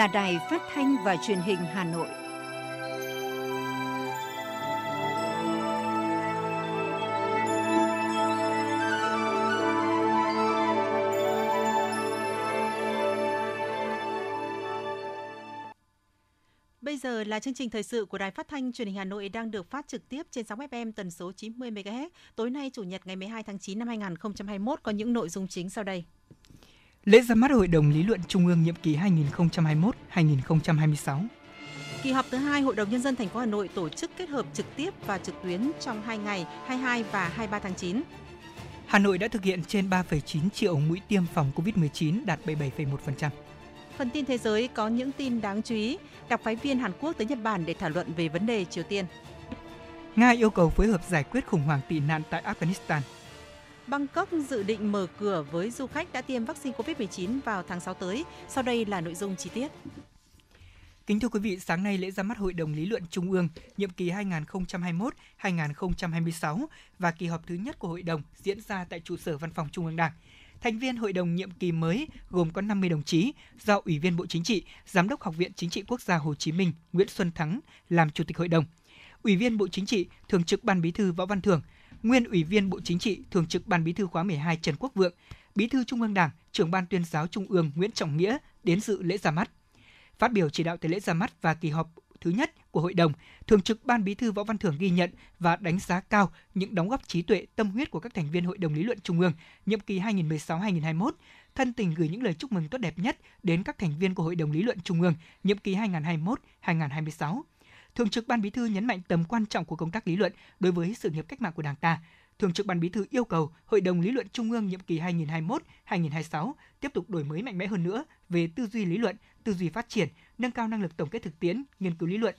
là Đài Phát thanh và Truyền hình Hà Nội. Bây giờ là chương trình thời sự của Đài Phát thanh Truyền hình Hà Nội đang được phát trực tiếp trên sóng FM tần số 90 MHz. Tối nay, chủ nhật ngày 12 tháng 9 năm 2021 có những nội dung chính sau đây. Lễ ra mắt Hội đồng Lý luận Trung ương nhiệm kỳ 2021-2026. Kỳ họp thứ hai Hội đồng nhân dân thành phố Hà Nội tổ chức kết hợp trực tiếp và trực tuyến trong 2 ngày 22 và 23 tháng 9. Hà Nội đã thực hiện trên 3,9 triệu mũi tiêm phòng COVID-19 đạt 77,1%. Phần tin thế giới có những tin đáng chú ý. Đặc phái viên Hàn Quốc tới Nhật Bản để thảo luận về vấn đề Triều Tiên. Nga yêu cầu phối hợp giải quyết khủng hoảng tị nạn tại Afghanistan. Bangkok dự định mở cửa với du khách đã tiêm vaccine COVID-19 vào tháng 6 tới. Sau đây là nội dung chi tiết. Kính thưa quý vị, sáng nay lễ ra mắt Hội đồng Lý luận Trung ương nhiệm kỳ 2021-2026 và kỳ họp thứ nhất của Hội đồng diễn ra tại trụ sở Văn phòng Trung ương Đảng. Thành viên Hội đồng nhiệm kỳ mới gồm có 50 đồng chí do Ủy viên Bộ Chính trị, Giám đốc Học viện Chính trị Quốc gia Hồ Chí Minh Nguyễn Xuân Thắng làm Chủ tịch Hội đồng. Ủy viên Bộ Chính trị, Thường trực Ban Bí thư Võ Văn Thưởng, nguyên Ủy viên Bộ Chính trị, Thường trực Ban Bí thư khóa 12 Trần Quốc Vượng, Bí thư Trung ương Đảng, Trưởng ban Tuyên giáo Trung ương Nguyễn Trọng Nghĩa đến dự lễ ra mắt. Phát biểu chỉ đạo tại lễ ra mắt và kỳ họp thứ nhất của hội đồng, Thường trực Ban Bí thư Võ Văn Thưởng ghi nhận và đánh giá cao những đóng góp trí tuệ, tâm huyết của các thành viên Hội đồng Lý luận Trung ương nhiệm kỳ 2016-2021, thân tình gửi những lời chúc mừng tốt đẹp nhất đến các thành viên của Hội đồng Lý luận Trung ương nhiệm kỳ 2021-2026. Thường trực Ban Bí thư nhấn mạnh tầm quan trọng của công tác lý luận đối với sự nghiệp cách mạng của Đảng ta. Thường trực Ban Bí thư yêu cầu Hội đồng Lý luận Trung ương nhiệm kỳ 2021-2026 tiếp tục đổi mới mạnh mẽ hơn nữa về tư duy lý luận, tư duy phát triển, nâng cao năng lực tổng kết thực tiễn, nghiên cứu lý luận,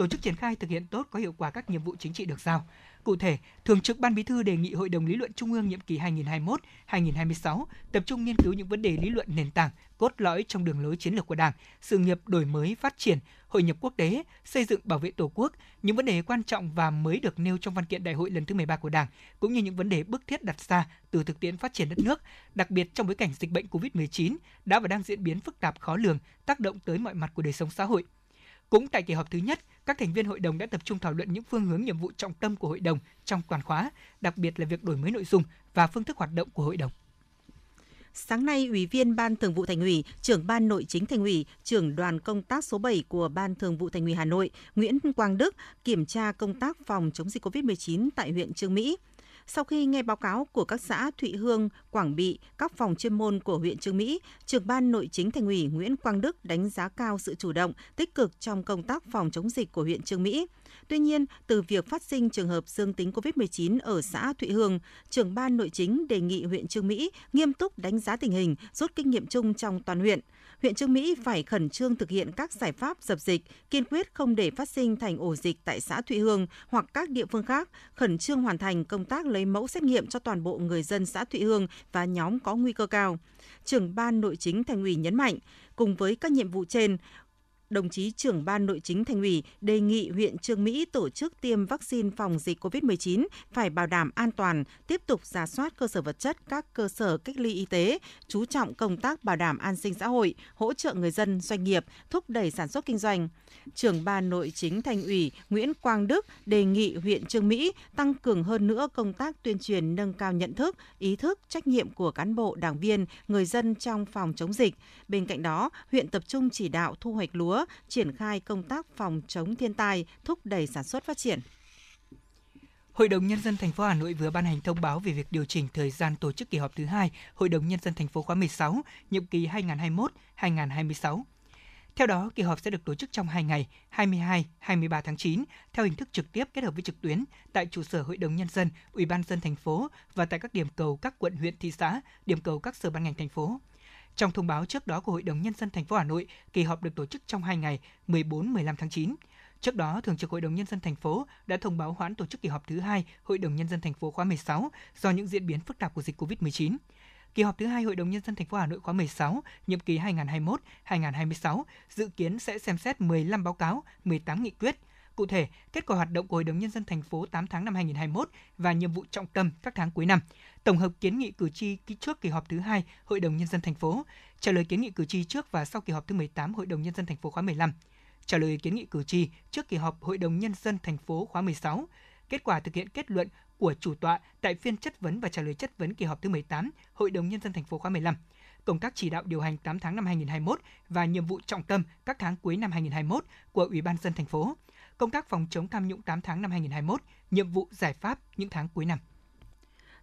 tổ chức triển khai thực hiện tốt có hiệu quả các nhiệm vụ chính trị được giao. Cụ thể, Thường trực Ban Bí thư đề nghị Hội đồng Lý luận Trung ương nhiệm kỳ 2021-2026 tập trung nghiên cứu những vấn đề lý luận nền tảng, cốt lõi trong đường lối chiến lược của Đảng, sự nghiệp đổi mới phát triển, hội nhập quốc tế, xây dựng bảo vệ Tổ quốc, những vấn đề quan trọng và mới được nêu trong văn kiện đại hội lần thứ 13 của Đảng, cũng như những vấn đề bức thiết đặt ra từ thực tiễn phát triển đất nước, đặc biệt trong bối cảnh dịch bệnh COVID-19 đã và đang diễn biến phức tạp khó lường, tác động tới mọi mặt của đời sống xã hội. Cũng tại kỳ họp thứ nhất, các thành viên hội đồng đã tập trung thảo luận những phương hướng nhiệm vụ trọng tâm của hội đồng trong toàn khóa, đặc biệt là việc đổi mới nội dung và phương thức hoạt động của hội đồng. Sáng nay, Ủy viên Ban Thường vụ Thành ủy, trưởng Ban Nội chính Thành ủy, trưởng đoàn công tác số 7 của Ban Thường vụ Thành ủy Hà Nội, Nguyễn Quang Đức kiểm tra công tác phòng chống dịch COVID-19 tại huyện Trương Mỹ. Sau khi nghe báo cáo của các xã Thụy Hương, Quảng Bị, các phòng chuyên môn của huyện Trương Mỹ, trưởng ban nội chính thành ủy Nguyễn Quang Đức đánh giá cao sự chủ động, tích cực trong công tác phòng chống dịch của huyện Trương Mỹ. Tuy nhiên, từ việc phát sinh trường hợp dương tính COVID-19 ở xã Thụy Hương, trưởng ban nội chính đề nghị huyện Trương Mỹ nghiêm túc đánh giá tình hình, rút kinh nghiệm chung trong toàn huyện huyện Trương Mỹ phải khẩn trương thực hiện các giải pháp dập dịch, kiên quyết không để phát sinh thành ổ dịch tại xã Thụy Hương hoặc các địa phương khác, khẩn trương hoàn thành công tác lấy mẫu xét nghiệm cho toàn bộ người dân xã Thụy Hương và nhóm có nguy cơ cao. Trưởng ban nội chính thành ủy nhấn mạnh, cùng với các nhiệm vụ trên, đồng chí trưởng ban nội chính thành ủy đề nghị huyện Trương Mỹ tổ chức tiêm vaccine phòng dịch COVID-19 phải bảo đảm an toàn, tiếp tục giả soát cơ sở vật chất các cơ sở cách ly y tế, chú trọng công tác bảo đảm an sinh xã hội, hỗ trợ người dân, doanh nghiệp, thúc đẩy sản xuất kinh doanh. Trưởng ban nội chính thành ủy Nguyễn Quang Đức đề nghị huyện Trương Mỹ tăng cường hơn nữa công tác tuyên truyền nâng cao nhận thức, ý thức, trách nhiệm của cán bộ, đảng viên, người dân trong phòng chống dịch. Bên cạnh đó, huyện tập trung chỉ đạo thu hoạch lúa, triển khai công tác phòng chống thiên tai, thúc đẩy sản xuất phát triển. Hội đồng nhân dân thành phố Hà Nội vừa ban hành thông báo về việc điều chỉnh thời gian tổ chức kỳ họp thứ hai Hội đồng nhân dân thành phố khóa 16, nhiệm kỳ 2021-2026. Theo đó, kỳ họp sẽ được tổ chức trong 2 ngày, 22-23 tháng 9, theo hình thức trực tiếp kết hợp với trực tuyến tại trụ sở Hội đồng nhân dân, Ủy ban dân thành phố và tại các điểm cầu các quận huyện thị xã, điểm cầu các sở ban ngành thành phố. Trong thông báo trước đó của Hội đồng nhân dân thành phố Hà Nội, kỳ họp được tổ chức trong 2 ngày, 14-15 tháng 9. Trước đó, Thường trực Hội đồng nhân dân thành phố đã thông báo hoãn tổ chức kỳ họp thứ hai Hội đồng nhân dân thành phố khóa 16 do những diễn biến phức tạp của dịch COVID-19. Kỳ họp thứ hai Hội đồng nhân dân thành phố Hà Nội khóa 16, nhiệm kỳ 2021-2026 dự kiến sẽ xem xét 15 báo cáo, 18 nghị quyết, Cụ thể, kết quả hoạt động của Hội đồng nhân dân thành phố 8 tháng năm 2021 và nhiệm vụ trọng tâm các tháng cuối năm. Tổng hợp kiến nghị cử tri ký trước kỳ họp thứ hai Hội đồng nhân dân thành phố, trả lời kiến nghị cử tri trước và sau kỳ họp thứ 18 Hội đồng nhân dân thành phố khóa 15, trả lời kiến nghị cử tri trước kỳ họp Hội đồng nhân dân thành phố khóa 16, kết quả thực hiện kết luận của chủ tọa tại phiên chất vấn và trả lời chất vấn kỳ họp thứ 18 Hội đồng nhân dân thành phố khóa 15 công tác chỉ đạo điều hành 8 tháng năm 2021 và nhiệm vụ trọng tâm các tháng cuối năm 2021 của Ủy ban dân thành phố, công tác phòng chống tham nhũng 8 tháng năm 2021, nhiệm vụ giải pháp những tháng cuối năm.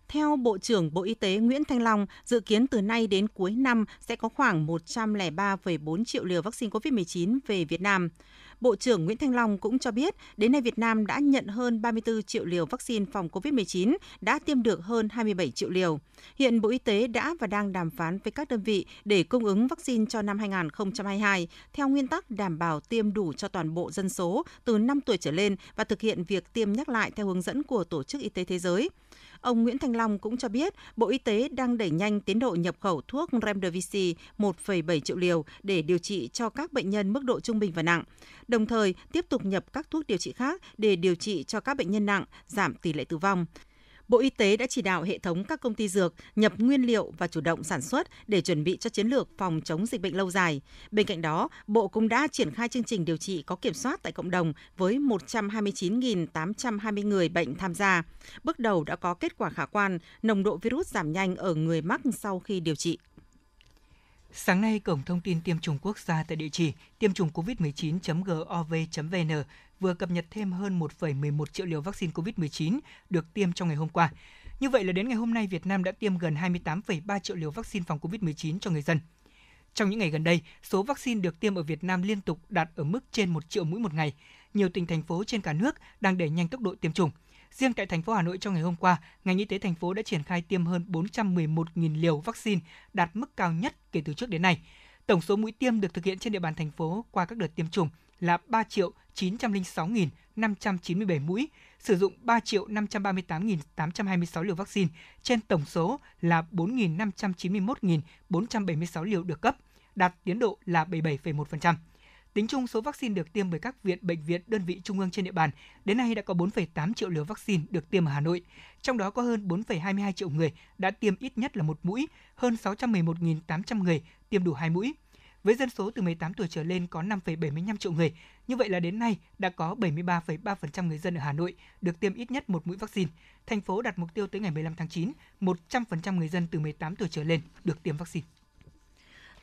Theo Bộ trưởng Bộ Y tế Nguyễn Thanh Long, dự kiến từ nay đến cuối năm sẽ có khoảng 103,4 triệu liều vaccine COVID-19 về Việt Nam. Bộ trưởng Nguyễn Thanh Long cũng cho biết, đến nay Việt Nam đã nhận hơn 34 triệu liều vaccine phòng COVID-19, đã tiêm được hơn 27 triệu liều. Hiện Bộ Y tế đã và đang đàm phán với các đơn vị để cung ứng vaccine cho năm 2022 theo nguyên tắc đảm bảo tiêm đủ cho toàn bộ dân số từ 5 tuổi trở lên và thực hiện việc tiêm nhắc lại theo hướng dẫn của Tổ chức Y tế Thế giới. Ông Nguyễn Thanh Long cũng cho biết Bộ Y tế đang đẩy nhanh tiến độ nhập khẩu thuốc Remdesivir 1,7 triệu liều để điều trị cho các bệnh nhân mức độ trung bình và nặng, đồng thời tiếp tục nhập các thuốc điều trị khác để điều trị cho các bệnh nhân nặng, giảm tỷ lệ tử vong. Bộ Y tế đã chỉ đạo hệ thống các công ty dược nhập nguyên liệu và chủ động sản xuất để chuẩn bị cho chiến lược phòng chống dịch bệnh lâu dài. Bên cạnh đó, Bộ cũng đã triển khai chương trình điều trị có kiểm soát tại cộng đồng với 129.820 người bệnh tham gia. Bước đầu đã có kết quả khả quan, nồng độ virus giảm nhanh ở người mắc sau khi điều trị. Sáng nay, Cổng Thông tin Tiêm chủng Quốc gia tại địa chỉ tiêm chủng covid19.gov.vn vừa cập nhật thêm hơn 1,11 triệu liều vaccine COVID-19 được tiêm trong ngày hôm qua. Như vậy là đến ngày hôm nay, Việt Nam đã tiêm gần 28,3 triệu liều vaccine phòng COVID-19 cho người dân. Trong những ngày gần đây, số vaccine được tiêm ở Việt Nam liên tục đạt ở mức trên 1 triệu mũi một ngày. Nhiều tỉnh thành phố trên cả nước đang đẩy nhanh tốc độ tiêm chủng. Riêng tại thành phố Hà Nội trong ngày hôm qua, ngành y tế thành phố đã triển khai tiêm hơn 411.000 liều vaccine, đạt mức cao nhất kể từ trước đến nay. Tổng số mũi tiêm được thực hiện trên địa bàn thành phố qua các đợt tiêm chủng là 3 triệu 906.597 mũi, sử dụng 3 triệu 538.826 liều vaccine trên tổng số là 4.591.476 liều được cấp, đạt tiến độ là 77,1%. Tính chung số vaccine được tiêm bởi các viện, bệnh viện, đơn vị trung ương trên địa bàn, đến nay đã có 4,8 triệu liều vaccine được tiêm ở Hà Nội. Trong đó có hơn 4,22 triệu người đã tiêm ít nhất là một mũi, hơn 611.800 người tiêm đủ hai mũi. Với dân số từ 18 tuổi trở lên có 5,75 triệu người, như vậy là đến nay đã có 73,3% người dân ở Hà Nội được tiêm ít nhất một mũi vaccine. Thành phố đặt mục tiêu tới ngày 15 tháng 9, 100% người dân từ 18 tuổi trở lên được tiêm vaccine.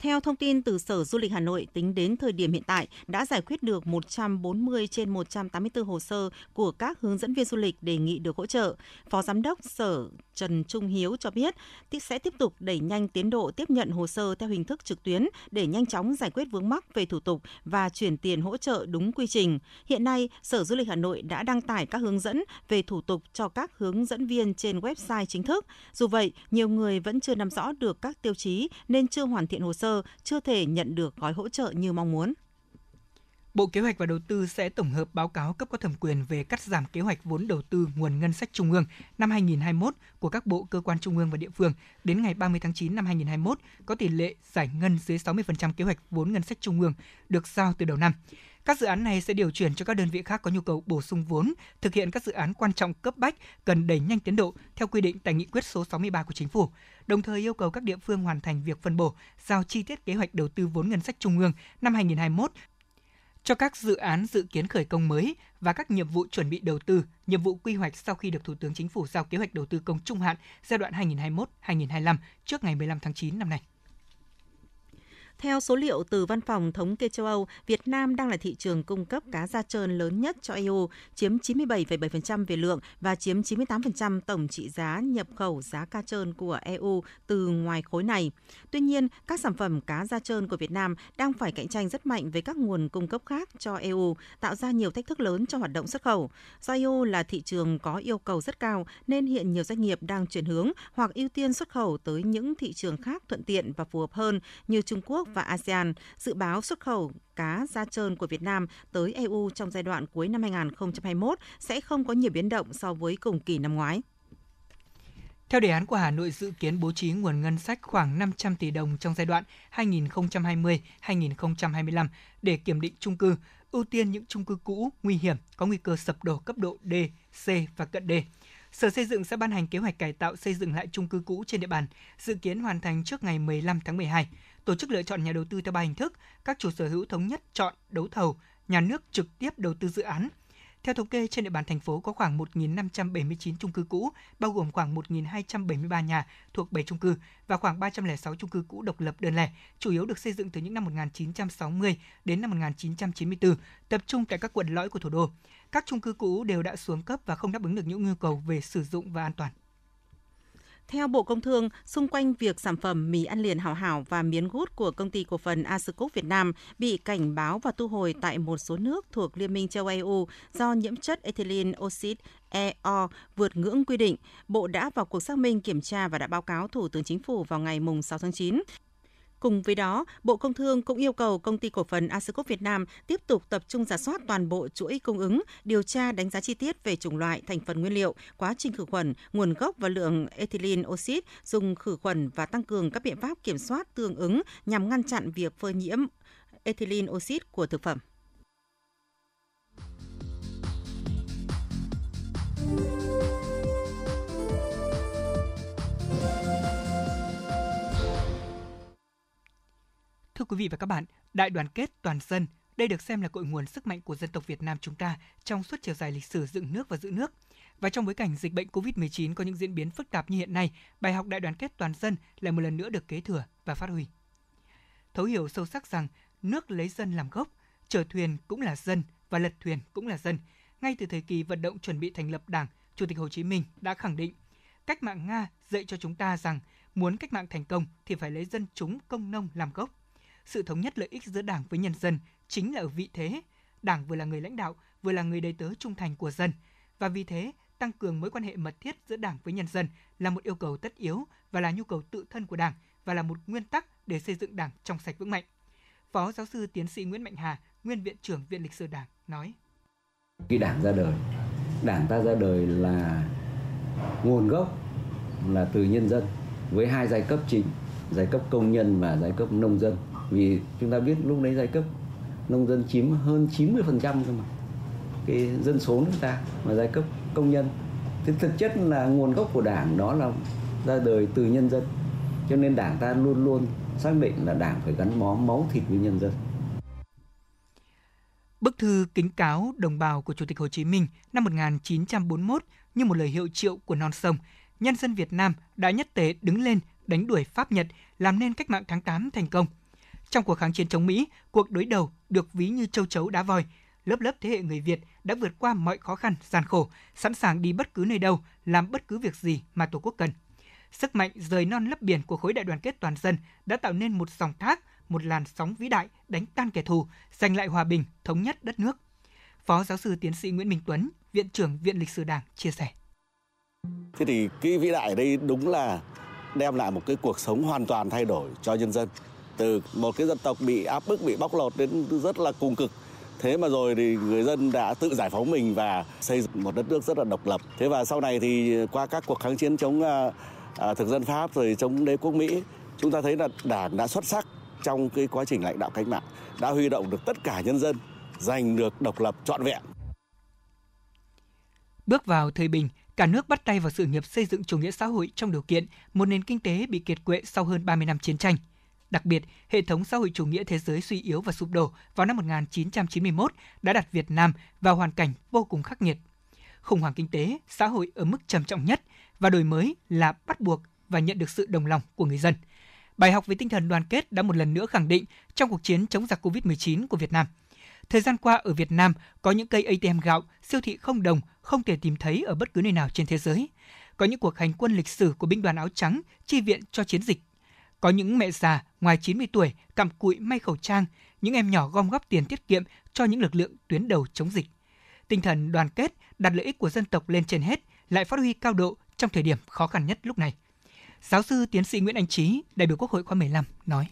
Theo thông tin từ Sở Du lịch Hà Nội, tính đến thời điểm hiện tại đã giải quyết được 140 trên 184 hồ sơ của các hướng dẫn viên du lịch đề nghị được hỗ trợ. Phó Giám đốc Sở Trần Trung Hiếu cho biết sẽ tiếp tục đẩy nhanh tiến độ tiếp nhận hồ sơ theo hình thức trực tuyến để nhanh chóng giải quyết vướng mắc về thủ tục và chuyển tiền hỗ trợ đúng quy trình. Hiện nay, Sở Du lịch Hà Nội đã đăng tải các hướng dẫn về thủ tục cho các hướng dẫn viên trên website chính thức. Dù vậy, nhiều người vẫn chưa nắm rõ được các tiêu chí nên chưa hoàn thiện hồ sơ, chưa thể nhận được gói hỗ trợ như mong muốn. Bộ Kế hoạch và Đầu tư sẽ tổng hợp báo cáo cấp có thẩm quyền về cắt giảm kế hoạch vốn đầu tư nguồn ngân sách trung ương năm 2021 của các bộ cơ quan trung ương và địa phương đến ngày 30 tháng 9 năm 2021 có tỷ lệ giải ngân dưới 60% kế hoạch vốn ngân sách trung ương được giao từ đầu năm. Các dự án này sẽ điều chuyển cho các đơn vị khác có nhu cầu bổ sung vốn, thực hiện các dự án quan trọng cấp bách cần đẩy nhanh tiến độ theo quy định tại nghị quyết số 63 của chính phủ. Đồng thời yêu cầu các địa phương hoàn thành việc phân bổ, giao chi tiết kế hoạch đầu tư vốn ngân sách trung ương năm 2021 cho các dự án dự kiến khởi công mới và các nhiệm vụ chuẩn bị đầu tư, nhiệm vụ quy hoạch sau khi được Thủ tướng Chính phủ giao kế hoạch đầu tư công trung hạn giai đoạn 2021-2025 trước ngày 15 tháng 9 năm nay. Theo số liệu từ Văn phòng Thống kê châu Âu, Việt Nam đang là thị trường cung cấp cá da trơn lớn nhất cho EU, chiếm 97,7% về lượng và chiếm 98% tổng trị giá nhập khẩu giá ca trơn của EU từ ngoài khối này. Tuy nhiên, các sản phẩm cá da trơn của Việt Nam đang phải cạnh tranh rất mạnh với các nguồn cung cấp khác cho EU, tạo ra nhiều thách thức lớn cho hoạt động xuất khẩu. Do EU là thị trường có yêu cầu rất cao nên hiện nhiều doanh nghiệp đang chuyển hướng hoặc ưu tiên xuất khẩu tới những thị trường khác thuận tiện và phù hợp hơn như Trung Quốc và ASEAN dự báo xuất khẩu cá da trơn của Việt Nam tới EU trong giai đoạn cuối năm 2021 sẽ không có nhiều biến động so với cùng kỳ năm ngoái. Theo đề án của Hà Nội dự kiến bố trí nguồn ngân sách khoảng 500 tỷ đồng trong giai đoạn 2020-2025 để kiểm định chung cư, ưu tiên những chung cư cũ nguy hiểm có nguy cơ sập đổ cấp độ D, C và cận D. Sở Xây dựng sẽ ban hành kế hoạch cải tạo xây dựng lại chung cư cũ trên địa bàn, dự kiến hoàn thành trước ngày 15 tháng 12. Tổ chức lựa chọn nhà đầu tư theo ba hình thức, các chủ sở hữu thống nhất chọn đấu thầu, nhà nước trực tiếp đầu tư dự án – theo thống kê, trên địa bàn thành phố có khoảng 1.579 chung cư cũ, bao gồm khoảng 1.273 nhà thuộc 7 chung cư và khoảng 306 chung cư cũ độc lập đơn lẻ, chủ yếu được xây dựng từ những năm 1960 đến năm 1994, tập trung tại các quận lõi của thủ đô. Các chung cư cũ đều đã xuống cấp và không đáp ứng được những nhu cầu về sử dụng và an toàn. Theo Bộ Công Thương, xung quanh việc sản phẩm mì ăn liền hảo hảo và miến gút của công ty cổ phần Ascook Việt Nam bị cảnh báo và thu hồi tại một số nước thuộc Liên minh châu EU do nhiễm chất ethylene oxide EO vượt ngưỡng quy định, Bộ đã vào cuộc xác minh kiểm tra và đã báo cáo Thủ tướng Chính phủ vào ngày 6 tháng 9. Cùng với đó, Bộ Công Thương cũng yêu cầu công ty cổ phần Ascop Việt Nam tiếp tục tập trung giả soát toàn bộ chuỗi cung ứng, điều tra đánh giá chi tiết về chủng loại, thành phần nguyên liệu, quá trình khử khuẩn, nguồn gốc và lượng ethylene oxide dùng khử khuẩn và tăng cường các biện pháp kiểm soát tương ứng nhằm ngăn chặn việc phơi nhiễm ethylene oxide của thực phẩm. Thưa quý vị và các bạn, đại đoàn kết toàn dân, đây được xem là cội nguồn sức mạnh của dân tộc Việt Nam chúng ta trong suốt chiều dài lịch sử dựng nước và giữ nước. Và trong bối cảnh dịch bệnh COVID-19 có những diễn biến phức tạp như hiện nay, bài học đại đoàn kết toàn dân lại một lần nữa được kế thừa và phát huy. Thấu hiểu sâu sắc rằng nước lấy dân làm gốc, chở thuyền cũng là dân và lật thuyền cũng là dân. Ngay từ thời kỳ vận động chuẩn bị thành lập Đảng, Chủ tịch Hồ Chí Minh đã khẳng định cách mạng Nga dạy cho chúng ta rằng muốn cách mạng thành công thì phải lấy dân chúng công nông làm gốc sự thống nhất lợi ích giữa Đảng với nhân dân chính là ở vị thế. Đảng vừa là người lãnh đạo, vừa là người đầy tớ trung thành của dân. Và vì thế, tăng cường mối quan hệ mật thiết giữa Đảng với nhân dân là một yêu cầu tất yếu và là nhu cầu tự thân của Đảng và là một nguyên tắc để xây dựng Đảng trong sạch vững mạnh. Phó giáo sư tiến sĩ Nguyễn Mạnh Hà, nguyên viện trưởng Viện Lịch sử Đảng nói: Khi Đảng ra đời, Đảng ta ra đời là nguồn gốc là từ nhân dân với hai giai cấp chính, giai cấp công nhân và giai cấp nông dân vì chúng ta biết lúc đấy giai cấp nông dân chiếm hơn 90% cơ mà. Cái dân số nước ta mà giai cấp công nhân. Thì thực chất là nguồn gốc của đảng đó là ra đời từ nhân dân. Cho nên đảng ta luôn luôn xác định là đảng phải gắn bó máu thịt với nhân dân. Bức thư kính cáo đồng bào của Chủ tịch Hồ Chí Minh năm 1941 như một lời hiệu triệu của non sông, nhân dân Việt Nam đã nhất tế đứng lên đánh đuổi Pháp Nhật, làm nên cách mạng tháng 8 thành công – trong cuộc kháng chiến chống Mỹ, cuộc đối đầu được ví như châu chấu đá voi. Lớp lớp thế hệ người Việt đã vượt qua mọi khó khăn, gian khổ, sẵn sàng đi bất cứ nơi đâu, làm bất cứ việc gì mà Tổ quốc cần. Sức mạnh rời non lấp biển của khối đại đoàn kết toàn dân đã tạo nên một dòng thác, một làn sóng vĩ đại đánh tan kẻ thù, giành lại hòa bình, thống nhất đất nước. Phó giáo sư tiến sĩ Nguyễn Minh Tuấn, Viện trưởng Viện Lịch sử Đảng chia sẻ. Thế thì cái vĩ đại đây đúng là đem lại một cái cuộc sống hoàn toàn thay đổi cho nhân dân từ một cái dân tộc bị áp bức bị bóc lột đến rất là cùng cực. Thế mà rồi thì người dân đã tự giải phóng mình và xây dựng một đất nước rất là độc lập. Thế và sau này thì qua các cuộc kháng chiến chống à, à, thực dân pháp rồi chống đế quốc mỹ chúng ta thấy là đảng đã xuất sắc trong cái quá trình lãnh đạo cách mạng đã huy động được tất cả nhân dân giành được độc lập trọn vẹn. Bước vào thời bình, cả nước bắt tay vào sự nghiệp xây dựng chủ nghĩa xã hội trong điều kiện một nền kinh tế bị kiệt quệ sau hơn 30 năm chiến tranh – Đặc biệt, hệ thống xã hội chủ nghĩa thế giới suy yếu và sụp đổ vào năm 1991 đã đặt Việt Nam vào hoàn cảnh vô cùng khắc nghiệt. Khủng hoảng kinh tế, xã hội ở mức trầm trọng nhất và đổi mới là bắt buộc và nhận được sự đồng lòng của người dân. Bài học về tinh thần đoàn kết đã một lần nữa khẳng định trong cuộc chiến chống giặc Covid-19 của Việt Nam. Thời gian qua ở Việt Nam có những cây ATM gạo, siêu thị không đồng không thể tìm thấy ở bất cứ nơi nào trên thế giới. Có những cuộc hành quân lịch sử của binh đoàn áo trắng chi viện cho chiến dịch có những mẹ già ngoài 90 tuổi cặm cụi may khẩu trang, những em nhỏ gom góp tiền tiết kiệm cho những lực lượng tuyến đầu chống dịch. Tinh thần đoàn kết, đặt lợi ích của dân tộc lên trên hết, lại phát huy cao độ trong thời điểm khó khăn nhất lúc này. Giáo sư tiến sĩ Nguyễn Anh Trí, đại biểu Quốc hội khóa 15 nói: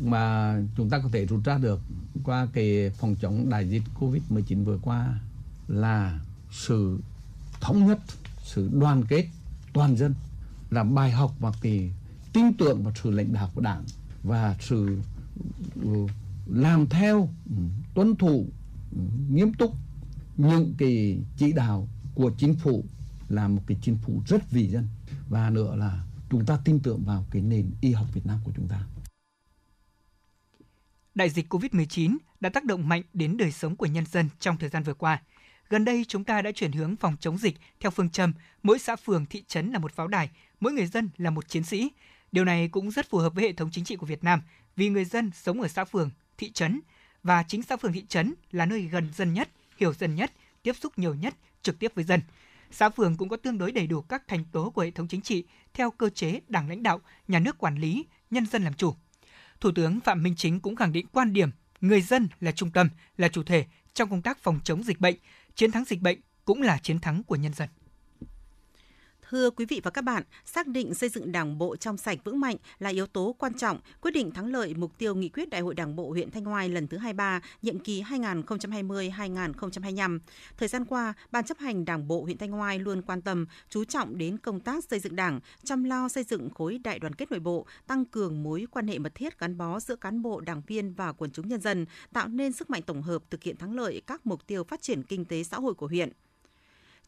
mà chúng ta có thể rút ra được qua cái phòng chống đại dịch Covid-19 vừa qua là sự thống nhất, sự đoàn kết toàn dân là bài học và cái tin tưởng vào sự lãnh đạo của đảng và sự ừ, làm theo ừ, tuân thủ ừ, nghiêm túc những cái chỉ đạo của chính phủ là một cái chính phủ rất vì dân và nữa là chúng ta tin tưởng vào cái nền y học Việt Nam của chúng ta. Đại dịch COVID-19 đã tác động mạnh đến đời sống của nhân dân trong thời gian vừa qua. Gần đây chúng ta đã chuyển hướng phòng chống dịch theo phương châm mỗi xã phường thị trấn là một pháo đài, mỗi người dân là một chiến sĩ. Điều này cũng rất phù hợp với hệ thống chính trị của Việt Nam vì người dân sống ở xã phường, thị trấn và chính xã phường thị trấn là nơi gần dân nhất, hiểu dân nhất, tiếp xúc nhiều nhất trực tiếp với dân. Xã phường cũng có tương đối đầy đủ các thành tố của hệ thống chính trị theo cơ chế đảng lãnh đạo, nhà nước quản lý, nhân dân làm chủ. Thủ tướng Phạm Minh Chính cũng khẳng định quan điểm người dân là trung tâm, là chủ thể trong công tác phòng chống dịch bệnh. Chiến thắng dịch bệnh cũng là chiến thắng của nhân dân. Thưa quý vị và các bạn, xác định xây dựng Đảng bộ trong sạch vững mạnh là yếu tố quan trọng quyết định thắng lợi mục tiêu nghị quyết Đại hội Đảng bộ huyện Thanh Hoai lần thứ 23, nhiệm kỳ 2020-2025. Thời gian qua, Ban chấp hành Đảng bộ huyện Thanh Hoai luôn quan tâm, chú trọng đến công tác xây dựng Đảng, chăm lo xây dựng khối đại đoàn kết nội bộ, tăng cường mối quan hệ mật thiết gắn bó giữa cán bộ, đảng viên và quần chúng nhân dân, tạo nên sức mạnh tổng hợp thực hiện thắng lợi các mục tiêu phát triển kinh tế xã hội của huyện.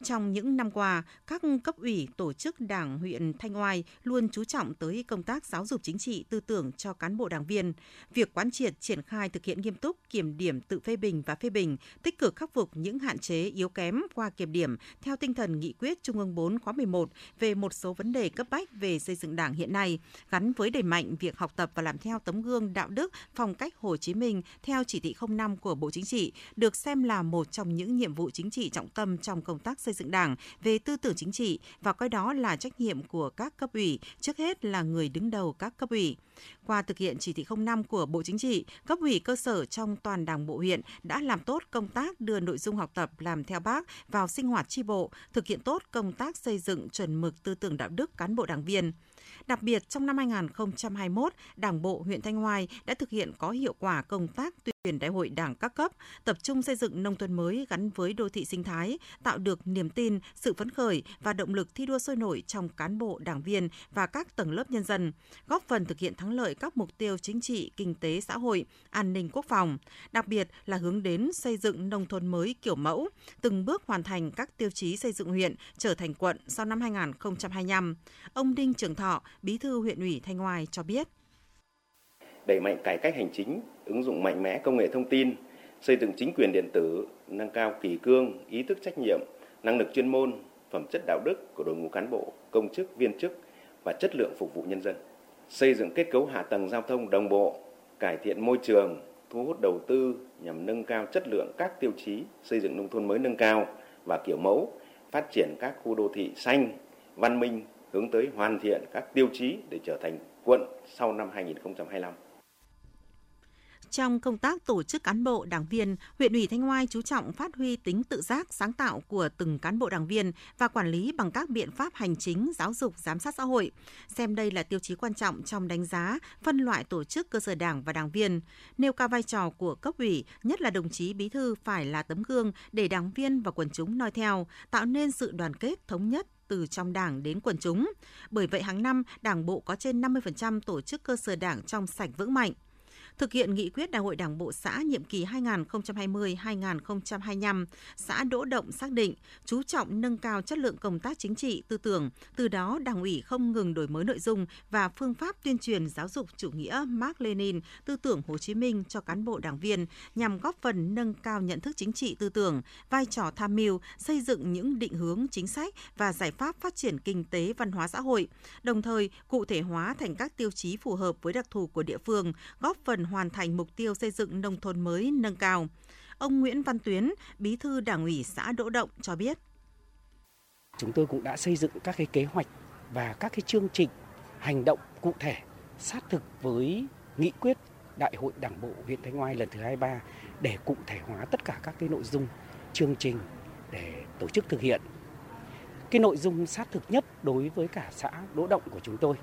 Trong những năm qua, các cấp ủy tổ chức đảng huyện Thanh Oai luôn chú trọng tới công tác giáo dục chính trị tư tưởng cho cán bộ đảng viên. Việc quán triệt triển khai thực hiện nghiêm túc kiểm điểm tự phê bình và phê bình, tích cực khắc phục những hạn chế yếu kém qua kiểm điểm theo tinh thần nghị quyết Trung ương 4 khóa 11 về một số vấn đề cấp bách về xây dựng đảng hiện nay, gắn với đẩy mạnh việc học tập và làm theo tấm gương đạo đức phong cách Hồ Chí Minh theo chỉ thị 05 của Bộ Chính trị, được xem là một trong những nhiệm vụ chính trị trọng tâm trong công tác xây dựng Đảng về tư tưởng chính trị và coi đó là trách nhiệm của các cấp ủy, trước hết là người đứng đầu các cấp ủy. Qua thực hiện chỉ thị 05 của Bộ Chính trị, cấp ủy cơ sở trong toàn Đảng bộ huyện đã làm tốt công tác đưa nội dung học tập làm theo bác vào sinh hoạt tri bộ, thực hiện tốt công tác xây dựng chuẩn mực tư tưởng đạo đức cán bộ đảng viên. Đặc biệt, trong năm 2021, Đảng bộ huyện Thanh Hoài đã thực hiện có hiệu quả công tác tuyên đại hội đảng các cấp, tập trung xây dựng nông thôn mới gắn với đô thị sinh thái, tạo được niềm tin, sự phấn khởi và động lực thi đua sôi nổi trong cán bộ, đảng viên và các tầng lớp nhân dân, góp phần thực hiện thắng lợi các mục tiêu chính trị, kinh tế, xã hội, an ninh quốc phòng, đặc biệt là hướng đến xây dựng nông thôn mới kiểu mẫu, từng bước hoàn thành các tiêu chí xây dựng huyện trở thành quận sau năm 2025. Ông Đinh Trường Thọ, Bí thư huyện ủy Thanh Oai cho biết. Đẩy mạnh cải cách hành chính, ứng dụng mạnh mẽ công nghệ thông tin, xây dựng chính quyền điện tử, nâng cao kỳ cương, ý thức trách nhiệm, năng lực chuyên môn, phẩm chất đạo đức của đội ngũ cán bộ, công chức, viên chức và chất lượng phục vụ nhân dân. Xây dựng kết cấu hạ tầng giao thông đồng bộ, cải thiện môi trường, thu hút đầu tư nhằm nâng cao chất lượng các tiêu chí xây dựng nông thôn mới nâng cao và kiểu mẫu, phát triển các khu đô thị xanh, văn minh, hướng tới hoàn thiện các tiêu chí để trở thành quận sau năm 2025. Trong công tác tổ chức cán bộ đảng viên, huyện ủy Thanh Oai chú trọng phát huy tính tự giác, sáng tạo của từng cán bộ đảng viên và quản lý bằng các biện pháp hành chính, giáo dục, giám sát xã hội. Xem đây là tiêu chí quan trọng trong đánh giá, phân loại tổ chức cơ sở đảng và đảng viên. Nêu cao vai trò của cấp ủy, nhất là đồng chí bí thư phải là tấm gương để đảng viên và quần chúng noi theo, tạo nên sự đoàn kết thống nhất từ trong đảng đến quần chúng. Bởi vậy hàng năm, đảng bộ có trên 50% tổ chức cơ sở đảng trong sạch vững mạnh thực hiện nghị quyết Đại hội Đảng bộ xã nhiệm kỳ 2020-2025, xã Đỗ Động xác định chú trọng nâng cao chất lượng công tác chính trị, tư tưởng, từ đó Đảng ủy không ngừng đổi mới nội dung và phương pháp tuyên truyền giáo dục chủ nghĩa Mark Lenin, tư tưởng Hồ Chí Minh cho cán bộ đảng viên nhằm góp phần nâng cao nhận thức chính trị tư tưởng, vai trò tham mưu, xây dựng những định hướng chính sách và giải pháp phát triển kinh tế văn hóa xã hội, đồng thời cụ thể hóa thành các tiêu chí phù hợp với đặc thù của địa phương, góp phần hoàn thành mục tiêu xây dựng nông thôn mới nâng cao. Ông Nguyễn Văn Tuyến, Bí thư Đảng ủy xã Đỗ Động cho biết. Chúng tôi cũng đã xây dựng các cái kế hoạch và các cái chương trình hành động cụ thể sát thực với nghị quyết Đại hội Đảng bộ huyện Thanh Oai lần thứ 23 để cụ thể hóa tất cả các cái nội dung chương trình để tổ chức thực hiện. Cái nội dung sát thực nhất đối với cả xã Đỗ Động của chúng tôi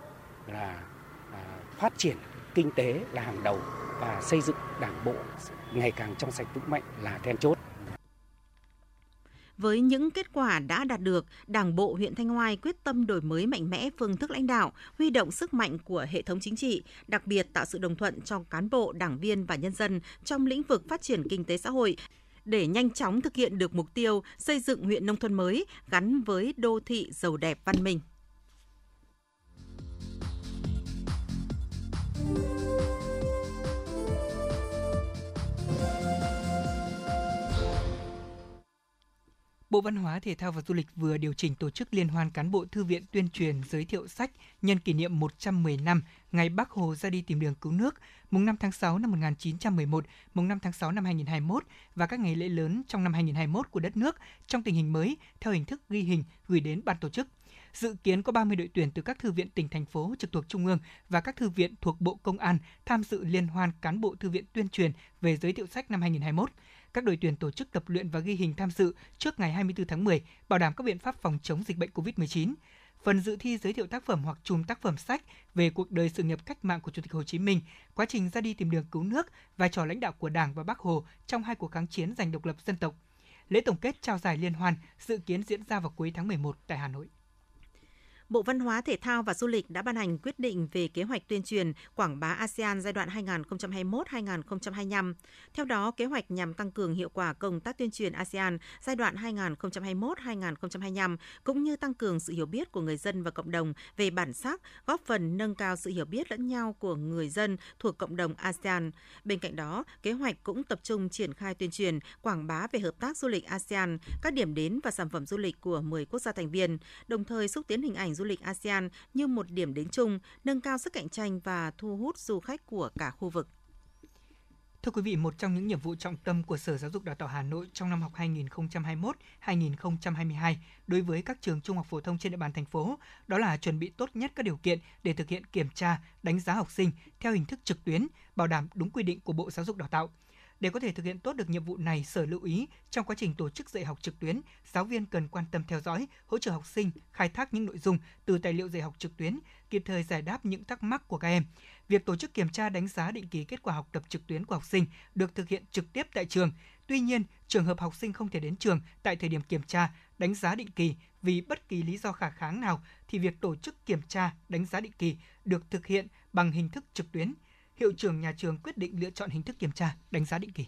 là à, phát triển kinh tế là hàng đầu và xây dựng đảng bộ ngày càng trong sạch vững mạnh là then chốt. Với những kết quả đã đạt được, Đảng bộ huyện Thanh Oai quyết tâm đổi mới mạnh mẽ phương thức lãnh đạo, huy động sức mạnh của hệ thống chính trị, đặc biệt tạo sự đồng thuận trong cán bộ, đảng viên và nhân dân trong lĩnh vực phát triển kinh tế xã hội để nhanh chóng thực hiện được mục tiêu xây dựng huyện nông thôn mới gắn với đô thị giàu đẹp văn minh. Bộ Văn hóa, Thể thao và Du lịch vừa điều chỉnh tổ chức liên hoan cán bộ thư viện tuyên truyền giới thiệu sách nhân kỷ niệm 110 năm ngày Bác Hồ ra đi tìm đường cứu nước, mùng 5 tháng 6 năm 1911, mùng 5 tháng 6 năm 2021 và các ngày lễ lớn trong năm 2021 của đất nước trong tình hình mới theo hình thức ghi hình gửi đến ban tổ chức. Dự kiến có 30 đội tuyển từ các thư viện tỉnh thành phố trực thuộc trung ương và các thư viện thuộc Bộ Công an tham dự liên hoan cán bộ thư viện tuyên truyền về giới thiệu sách năm 2021 các đội tuyển tổ chức tập luyện và ghi hình tham dự trước ngày 24 tháng 10, bảo đảm các biện pháp phòng chống dịch bệnh COVID-19. Phần dự thi giới thiệu tác phẩm hoặc chùm tác phẩm sách về cuộc đời sự nghiệp cách mạng của Chủ tịch Hồ Chí Minh, quá trình ra đi tìm đường cứu nước, vai trò lãnh đạo của Đảng và Bác Hồ trong hai cuộc kháng chiến giành độc lập dân tộc. Lễ tổng kết trao giải liên hoan dự kiến diễn ra vào cuối tháng 11 tại Hà Nội. Bộ Văn hóa, Thể thao và Du lịch đã ban hành quyết định về kế hoạch tuyên truyền quảng bá ASEAN giai đoạn 2021-2025. Theo đó, kế hoạch nhằm tăng cường hiệu quả công tác tuyên truyền ASEAN giai đoạn 2021-2025 cũng như tăng cường sự hiểu biết của người dân và cộng đồng về bản sắc, góp phần nâng cao sự hiểu biết lẫn nhau của người dân thuộc cộng đồng ASEAN. Bên cạnh đó, kế hoạch cũng tập trung triển khai tuyên truyền, quảng bá về hợp tác du lịch ASEAN, các điểm đến và sản phẩm du lịch của 10 quốc gia thành viên, đồng thời xúc tiến hình ảnh du du lịch ASEAN như một điểm đến chung, nâng cao sức cạnh tranh và thu hút du khách của cả khu vực. Thưa quý vị, một trong những nhiệm vụ trọng tâm của Sở Giáo dục Đào tạo Hà Nội trong năm học 2021-2022 đối với các trường trung học phổ thông trên địa bàn thành phố đó là chuẩn bị tốt nhất các điều kiện để thực hiện kiểm tra, đánh giá học sinh theo hình thức trực tuyến, bảo đảm đúng quy định của Bộ Giáo dục Đào tạo. Để có thể thực hiện tốt được nhiệm vụ này, Sở lưu ý trong quá trình tổ chức dạy học trực tuyến, giáo viên cần quan tâm theo dõi, hỗ trợ học sinh khai thác những nội dung từ tài liệu dạy học trực tuyến, kịp thời giải đáp những thắc mắc của các em. Việc tổ chức kiểm tra đánh giá định kỳ kết quả học tập trực tuyến của học sinh được thực hiện trực tiếp tại trường. Tuy nhiên, trường hợp học sinh không thể đến trường tại thời điểm kiểm tra, đánh giá định kỳ vì bất kỳ lý do khả kháng nào thì việc tổ chức kiểm tra, đánh giá định kỳ được thực hiện bằng hình thức trực tuyến hiệu trưởng nhà trường quyết định lựa chọn hình thức kiểm tra, đánh giá định kỳ.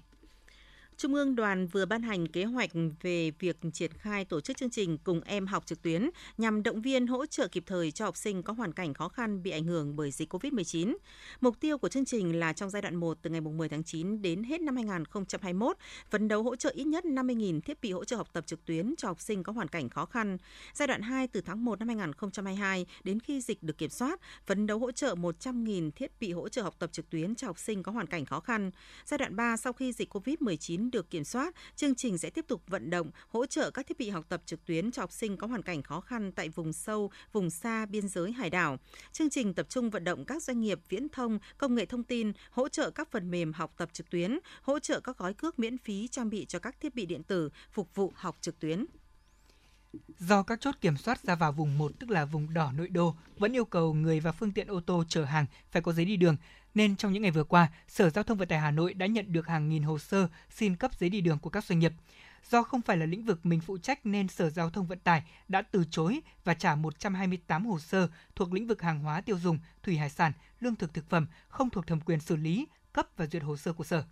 Trung ương đoàn vừa ban hành kế hoạch về việc triển khai tổ chức chương trình cùng em học trực tuyến nhằm động viên hỗ trợ kịp thời cho học sinh có hoàn cảnh khó khăn bị ảnh hưởng bởi dịch COVID-19. Mục tiêu của chương trình là trong giai đoạn 1 từ ngày 10 tháng 9 đến hết năm 2021, phấn đấu hỗ trợ ít nhất 50.000 thiết bị hỗ trợ học tập trực tuyến cho học sinh có hoàn cảnh khó khăn. Giai đoạn 2 từ tháng 1 năm 2022 đến khi dịch được kiểm soát, phấn đấu hỗ trợ 100.000 thiết bị hỗ trợ học tập trực tuyến cho học sinh có hoàn cảnh khó khăn. Giai đoạn 3 sau khi dịch COVID-19 được kiểm soát, chương trình sẽ tiếp tục vận động, hỗ trợ các thiết bị học tập trực tuyến cho học sinh có hoàn cảnh khó khăn tại vùng sâu, vùng xa, biên giới, hải đảo. Chương trình tập trung vận động các doanh nghiệp viễn thông, công nghệ thông tin, hỗ trợ các phần mềm học tập trực tuyến, hỗ trợ các gói cước miễn phí trang bị cho các thiết bị điện tử phục vụ học trực tuyến. Do các chốt kiểm soát ra vào vùng 1 tức là vùng đỏ nội đô vẫn yêu cầu người và phương tiện ô tô chở hàng phải có giấy đi đường, nên trong những ngày vừa qua, Sở Giao thông Vận tải Hà Nội đã nhận được hàng nghìn hồ sơ xin cấp giấy đi đường của các doanh nghiệp. Do không phải là lĩnh vực mình phụ trách nên Sở Giao thông Vận tải đã từ chối và trả 128 hồ sơ thuộc lĩnh vực hàng hóa tiêu dùng, thủy hải sản, lương thực thực phẩm không thuộc thẩm quyền xử lý, cấp và duyệt hồ sơ của Sở.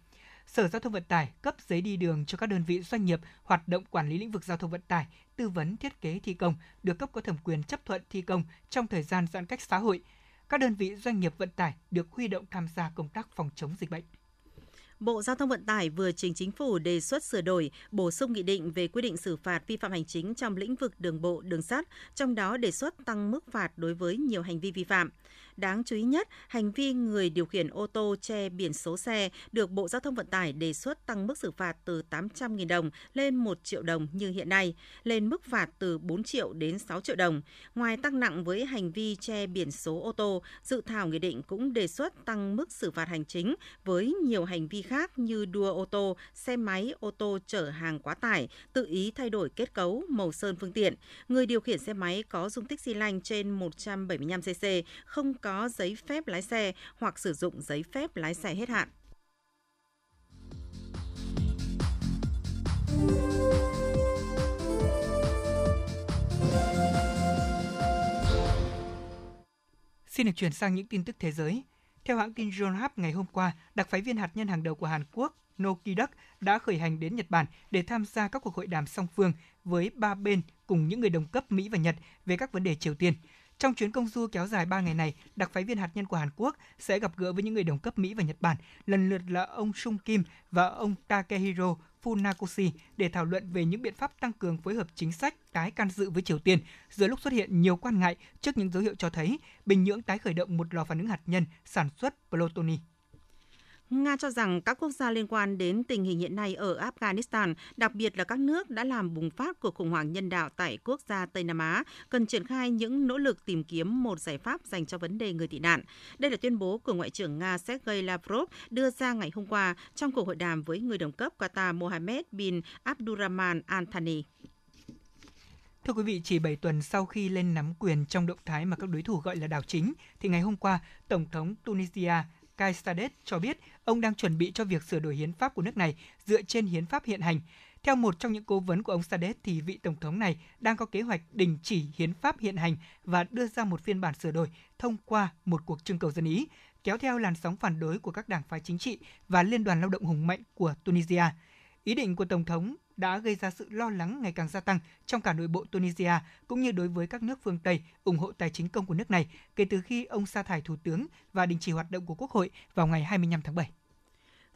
Sở Giao thông Vận tải cấp giấy đi đường cho các đơn vị doanh nghiệp hoạt động quản lý lĩnh vực giao thông vận tải, tư vấn thiết kế thi công được cấp có thẩm quyền chấp thuận thi công trong thời gian giãn cách xã hội. Các đơn vị doanh nghiệp vận tải được huy động tham gia công tác phòng chống dịch bệnh. Bộ Giao thông Vận tải vừa trình chính phủ đề xuất sửa đổi, bổ sung nghị định về quy định xử phạt vi phạm hành chính trong lĩnh vực đường bộ, đường sắt, trong đó đề xuất tăng mức phạt đối với nhiều hành vi vi phạm. Đáng chú ý nhất, hành vi người điều khiển ô tô che biển số xe được Bộ Giao thông Vận tải đề xuất tăng mức xử phạt từ 800.000 đồng lên 1 triệu đồng như hiện nay, lên mức phạt từ 4 triệu đến 6 triệu đồng. Ngoài tăng nặng với hành vi che biển số ô tô, dự thảo nghị định cũng đề xuất tăng mức xử phạt hành chính với nhiều hành vi khác như đua ô tô, xe máy, ô tô chở hàng quá tải, tự ý thay đổi kết cấu, màu sơn phương tiện. Người điều khiển xe máy có dung tích xi lanh trên 175cc không có có giấy phép lái xe hoặc sử dụng giấy phép lái xe hết hạn. Xin được chuyển sang những tin tức thế giới. Theo hãng tin Yonhap ngày hôm qua, đặc phái viên hạt nhân hàng đầu của Hàn Quốc No Ki-duk đã khởi hành đến Nhật Bản để tham gia các cuộc hội đàm song phương với ba bên cùng những người đồng cấp Mỹ và Nhật về các vấn đề Triều Tiên. Trong chuyến công du kéo dài 3 ngày này, đặc phái viên hạt nhân của Hàn Quốc sẽ gặp gỡ với những người đồng cấp Mỹ và Nhật Bản, lần lượt là ông Sung Kim và ông Takehiro Funakoshi để thảo luận về những biện pháp tăng cường phối hợp chính sách tái can dự với Triều Tiên giữa lúc xuất hiện nhiều quan ngại trước những dấu hiệu cho thấy Bình Nhưỡng tái khởi động một lò phản ứng hạt nhân sản xuất plutoni. Nga cho rằng các quốc gia liên quan đến tình hình hiện nay ở Afghanistan, đặc biệt là các nước đã làm bùng phát cuộc khủng hoảng nhân đạo tại quốc gia Tây Nam Á, cần triển khai những nỗ lực tìm kiếm một giải pháp dành cho vấn đề người tị nạn. Đây là tuyên bố của Ngoại trưởng Nga Sergei Lavrov đưa ra ngày hôm qua trong cuộc hội đàm với người đồng cấp Qatar Mohammed bin Abdurrahman Al Thani. Thưa quý vị, chỉ 7 tuần sau khi lên nắm quyền trong động thái mà các đối thủ gọi là đảo chính, thì ngày hôm qua, Tổng thống Tunisia Kai Saied cho biết ông đang chuẩn bị cho việc sửa đổi hiến pháp của nước này dựa trên hiến pháp hiện hành. Theo một trong những cố vấn của ông Saied thì vị tổng thống này đang có kế hoạch đình chỉ hiến pháp hiện hành và đưa ra một phiên bản sửa đổi thông qua một cuộc trưng cầu dân ý, kéo theo làn sóng phản đối của các đảng phái chính trị và liên đoàn lao động hùng mạnh của Tunisia. Ý định của tổng thống đã gây ra sự lo lắng ngày càng gia tăng trong cả nội bộ Tunisia cũng như đối với các nước phương Tây ủng hộ tài chính công của nước này kể từ khi ông sa thải thủ tướng và đình chỉ hoạt động của Quốc hội vào ngày 25 tháng 7.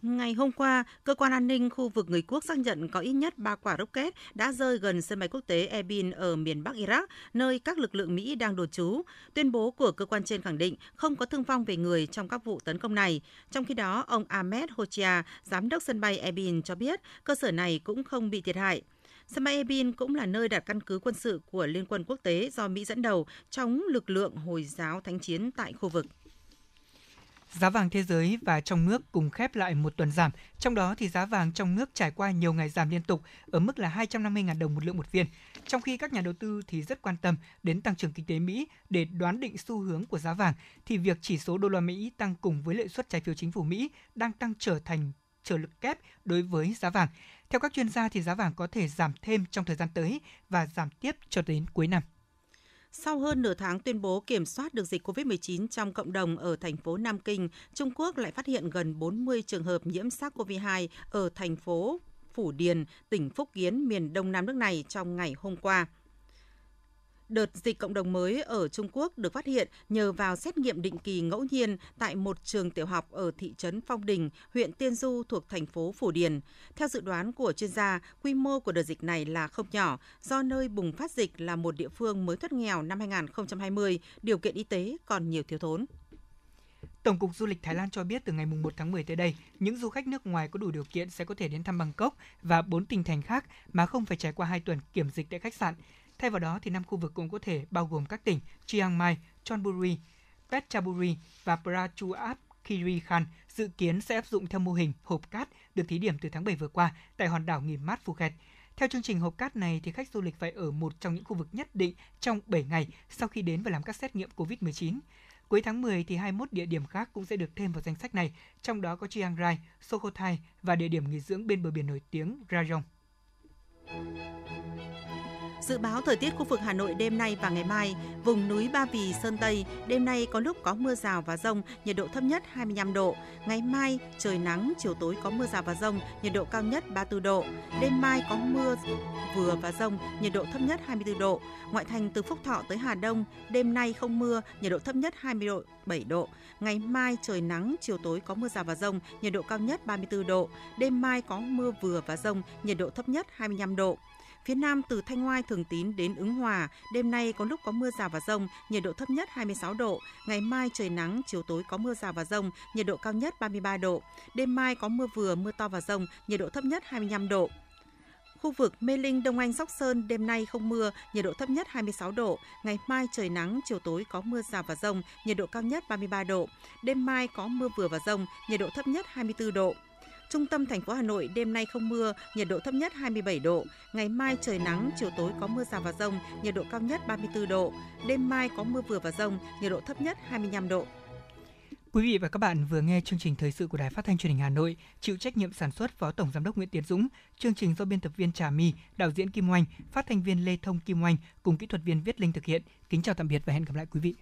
Ngày hôm qua, cơ quan an ninh khu vực người quốc xác nhận có ít nhất 3 quả rocket đã rơi gần sân bay quốc tế Erbil ở miền Bắc Iraq, nơi các lực lượng Mỹ đang đồn trú. Tuyên bố của cơ quan trên khẳng định không có thương vong về người trong các vụ tấn công này. Trong khi đó, ông Ahmed Hoxha, giám đốc sân bay Erbil cho biết cơ sở này cũng không bị thiệt hại. Sân bay Erbil cũng là nơi đặt căn cứ quân sự của Liên quân quốc tế do Mỹ dẫn đầu chống lực lượng Hồi giáo thánh chiến tại khu vực. Giá vàng thế giới và trong nước cùng khép lại một tuần giảm, trong đó thì giá vàng trong nước trải qua nhiều ngày giảm liên tục ở mức là 250.000 đồng một lượng một viên. Trong khi các nhà đầu tư thì rất quan tâm đến tăng trưởng kinh tế Mỹ để đoán định xu hướng của giá vàng, thì việc chỉ số đô la Mỹ tăng cùng với lợi suất trái phiếu chính phủ Mỹ đang tăng trở thành trở lực kép đối với giá vàng. Theo các chuyên gia thì giá vàng có thể giảm thêm trong thời gian tới và giảm tiếp cho đến cuối năm. Sau hơn nửa tháng tuyên bố kiểm soát được dịch COVID-19 trong cộng đồng ở thành phố Nam Kinh, Trung Quốc lại phát hiện gần 40 trường hợp nhiễm SARS-CoV-2 ở thành phố Phủ Điền, tỉnh Phúc Kiến, miền đông nam nước này trong ngày hôm qua. Đợt dịch cộng đồng mới ở Trung Quốc được phát hiện nhờ vào xét nghiệm định kỳ ngẫu nhiên tại một trường tiểu học ở thị trấn Phong Đình, huyện Tiên Du thuộc thành phố Phủ Điền. Theo dự đoán của chuyên gia, quy mô của đợt dịch này là không nhỏ do nơi bùng phát dịch là một địa phương mới thoát nghèo năm 2020, điều kiện y tế còn nhiều thiếu thốn. Tổng cục Du lịch Thái Lan cho biết từ ngày 1 tháng 10 tới đây, những du khách nước ngoài có đủ điều kiện sẽ có thể đến thăm Bangkok và 4 tỉnh thành khác mà không phải trải qua 2 tuần kiểm dịch tại khách sạn. Thay vào đó thì năm khu vực cũng có thể bao gồm các tỉnh Chiang Mai, Chonburi, Phetchaburi và Prachuap Khiri Khan dự kiến sẽ áp dụng theo mô hình hộp cát được thí điểm từ tháng 7 vừa qua tại hòn đảo nghỉ mát Phuket. Theo chương trình hộp cát này thì khách du lịch phải ở một trong những khu vực nhất định trong 7 ngày sau khi đến và làm các xét nghiệm COVID-19. Cuối tháng 10 thì 21 địa điểm khác cũng sẽ được thêm vào danh sách này, trong đó có Chiang Rai, Sukhothai và địa điểm nghỉ dưỡng bên bờ biển nổi tiếng Rayong. Dự báo thời tiết khu vực Hà Nội đêm nay và ngày mai, vùng núi Ba Vì, Sơn Tây, đêm nay có lúc có mưa rào và rông, nhiệt độ thấp nhất 25 độ. Ngày mai, trời nắng, chiều tối có mưa rào và rông, nhiệt độ cao nhất 34 độ. Đêm mai có mưa vừa và rông, nhiệt độ thấp nhất 24 độ. Ngoại thành từ Phúc Thọ tới Hà Đông, đêm nay không mưa, nhiệt độ thấp nhất 20 độ, 7 độ. Ngày mai trời nắng, chiều tối có mưa rào và rông, nhiệt độ cao nhất 34 độ. Đêm mai có mưa vừa và rông, nhiệt độ thấp nhất 25 độ. Phía Nam từ Thanh Ngoai Thường Tín đến Ứng Hòa, đêm nay có lúc có mưa rào và rông, nhiệt độ thấp nhất 26 độ. Ngày mai trời nắng, chiều tối có mưa rào và rông, nhiệt độ cao nhất 33 độ. Đêm mai có mưa vừa, mưa to và rông, nhiệt độ thấp nhất 25 độ. Khu vực Mê Linh, Đông Anh, Sóc Sơn đêm nay không mưa, nhiệt độ thấp nhất 26 độ. Ngày mai trời nắng, chiều tối có mưa rào và rông, nhiệt độ cao nhất 33 độ. Đêm mai có mưa vừa và rông, nhiệt độ thấp nhất 24 độ. Trung tâm thành phố Hà Nội đêm nay không mưa, nhiệt độ thấp nhất 27 độ. Ngày mai trời nắng, chiều tối có mưa rào và rông, nhiệt độ cao nhất 34 độ. Đêm mai có mưa vừa và rông, nhiệt độ thấp nhất 25 độ. Quý vị và các bạn vừa nghe chương trình thời sự của Đài Phát thanh Truyền hình Hà Nội, chịu trách nhiệm sản xuất Phó Tổng giám đốc Nguyễn Tiến Dũng, chương trình do biên tập viên Trà My, đạo diễn Kim Oanh, phát thanh viên Lê Thông Kim Oanh cùng kỹ thuật viên Viết Linh thực hiện. Kính chào tạm biệt và hẹn gặp lại quý vị.